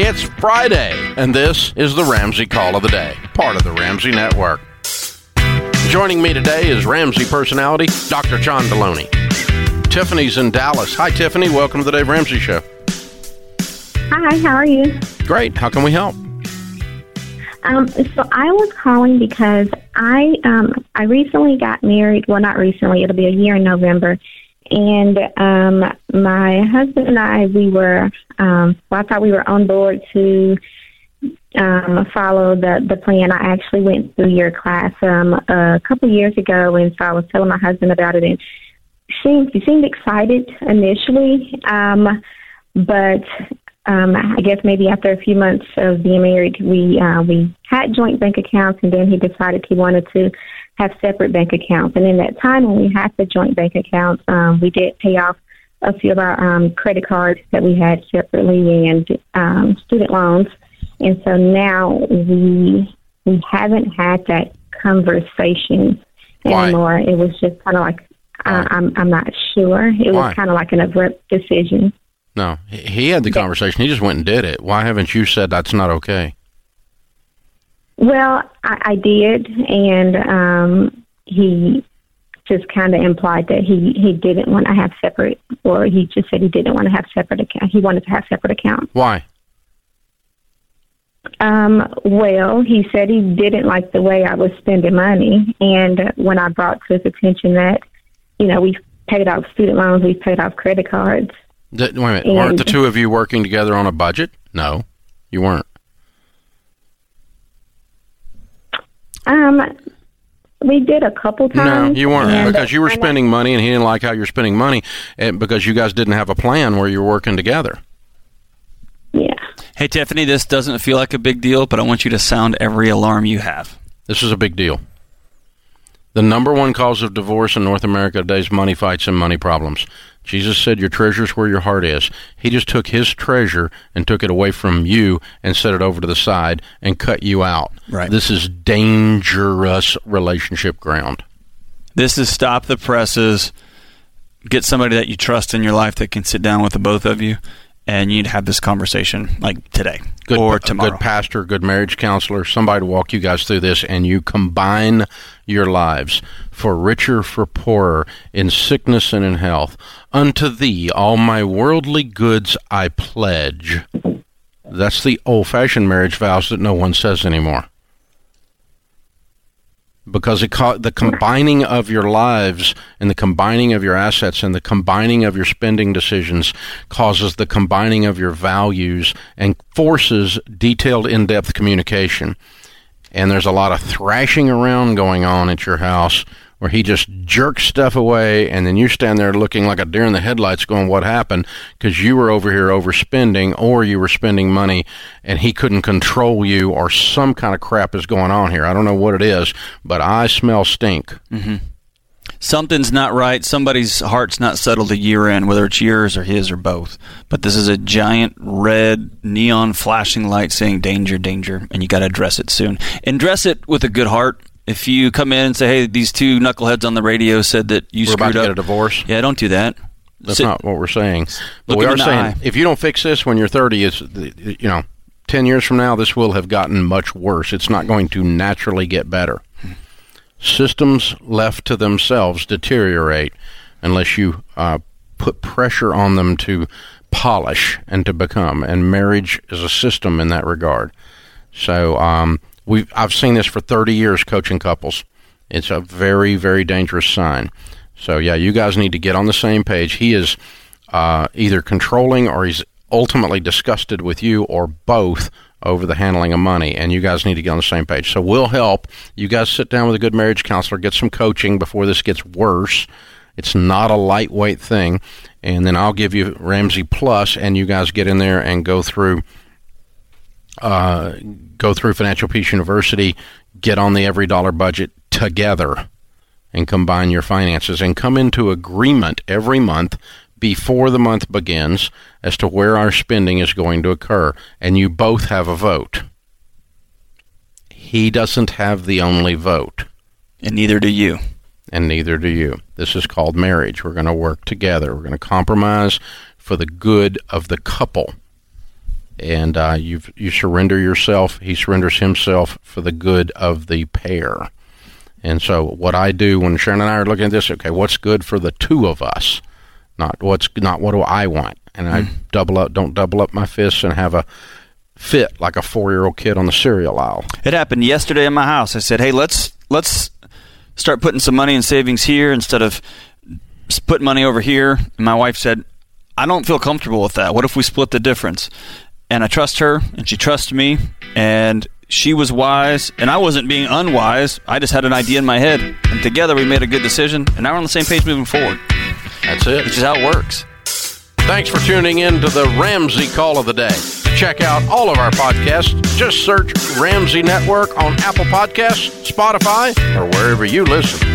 It's Friday, and this is the Ramsey Call of the Day, part of the Ramsey Network. Joining me today is Ramsey personality Dr. John Deloney. Tiffany's in Dallas. Hi, Tiffany. Welcome to the Dave Ramsey Show. Hi, how are you? Great. How can we help? Um, so I was calling because I um, I recently got married. Well, not recently. It'll be a year in November. And um, my husband and I, we were. Um, well, I thought we were on board to um, follow the the plan. I actually went through your class um, a couple years ago, and so I was telling my husband about it, and she he seemed excited initially, um, but um, I guess maybe after a few months of being married, we uh, we had joint bank accounts, and then he decided he wanted to have separate bank accounts. And in that time, when we had the joint bank accounts, um, we did pay off a few of our um, credit cards that we had separately and um, student loans. And so now we we haven't had that conversation Why? anymore. It was just kind of like uh, I'm I'm not sure. It Why? was kind of like an abrupt decision. No, he- had the conversation. He just went and did it. Why haven't you said that's not okay? Well, I, I did, and um, he just kind of implied that he he didn't want to have separate, or he just said he didn't want to have separate account. He wanted to have separate accounts. Why? Um, well, he said he didn't like the way I was spending money, and when I brought to his attention that, you know, we've paid off student loans, we've paid off credit cards. Th- wait a minute. Weren't the two of you working together on a budget? No, you weren't. Um, we did a couple times. No, you weren't because you were spending money, and he didn't like how you're spending money, and because you guys didn't have a plan where you were working together. Yeah. Hey, Tiffany, this doesn't feel like a big deal, but I want you to sound every alarm you have. This is a big deal. The number one cause of divorce in North America today is money fights and money problems. Jesus said, Your treasure's where your heart is. He just took his treasure and took it away from you and set it over to the side and cut you out. Right. This is dangerous relationship ground. This is stop the presses. Get somebody that you trust in your life that can sit down with the both of you, and you'd have this conversation like today Good, or a tomorrow. good pastor, good marriage counselor, somebody to walk you guys through this, and you combine your lives for richer, for poorer, in sickness and in health. Unto thee all my worldly goods I pledge. That's the old fashioned marriage vows that no one says anymore. Because co- the combining of your lives and the combining of your assets and the combining of your spending decisions causes the combining of your values and forces detailed in depth communication. And there's a lot of thrashing around going on at your house where he just jerks stuff away and then you stand there looking like a deer in the headlights going what happened because you were over here overspending or you were spending money and he couldn't control you or some kind of crap is going on here i don't know what it is but i smell stink mm-hmm. Something's not right. Somebody's heart's not settled a year in, whether it's yours or his or both. But this is a giant red neon flashing light saying danger, danger, and you got to address it soon. And dress it with a good heart. If you come in and say, "Hey, these two knuckleheads on the radio said that you we're about screwed to up," get a divorce yeah, don't do that. That's Sit- not what we're saying. But Look we are saying eye. if you don't fix this when you're 30, it's you know, 10 years from now, this will have gotten much worse. It's not going to naturally get better. Systems left to themselves deteriorate unless you uh, put pressure on them to polish and to become. And marriage is a system in that regard. So um, we I've seen this for 30 years coaching couples. It's a very very dangerous sign. So yeah, you guys need to get on the same page. He is uh, either controlling or he's ultimately disgusted with you or both over the handling of money and you guys need to get on the same page. So we'll help. You guys sit down with a good marriage counselor, get some coaching before this gets worse. It's not a lightweight thing. And then I'll give you Ramsey Plus and you guys get in there and go through uh, go through Financial Peace University, get on the EveryDollar budget together, and combine your finances and come into agreement every month before the month begins as to where our spending is going to occur. And you both have a vote. He doesn't have the only vote, and neither do you. and neither do you. This is called marriage. We're going to work together. We're going to compromise for the good of the couple. And uh, you you surrender yourself. He surrenders himself for the good of the pair. And so, what I do when Sharon and I are looking at this, okay, what's good for the two of us, not what's not what do I want, and I double up, don't double up my fists and have a fit like a four year old kid on the cereal aisle. It happened yesterday in my house. I said, "Hey, let's let's start putting some money in savings here instead of putting money over here." And my wife said, "I don't feel comfortable with that. What if we split the difference?" And I trust her, and she trusts me, and she was wise, and I wasn't being unwise. I just had an idea in my head, and together we made a good decision, and now we're on the same page moving forward. That's it. Which is how it works. Thanks for tuning in to the Ramsey Call of the Day. Check out all of our podcasts. Just search Ramsey Network on Apple Podcasts, Spotify, or wherever you listen.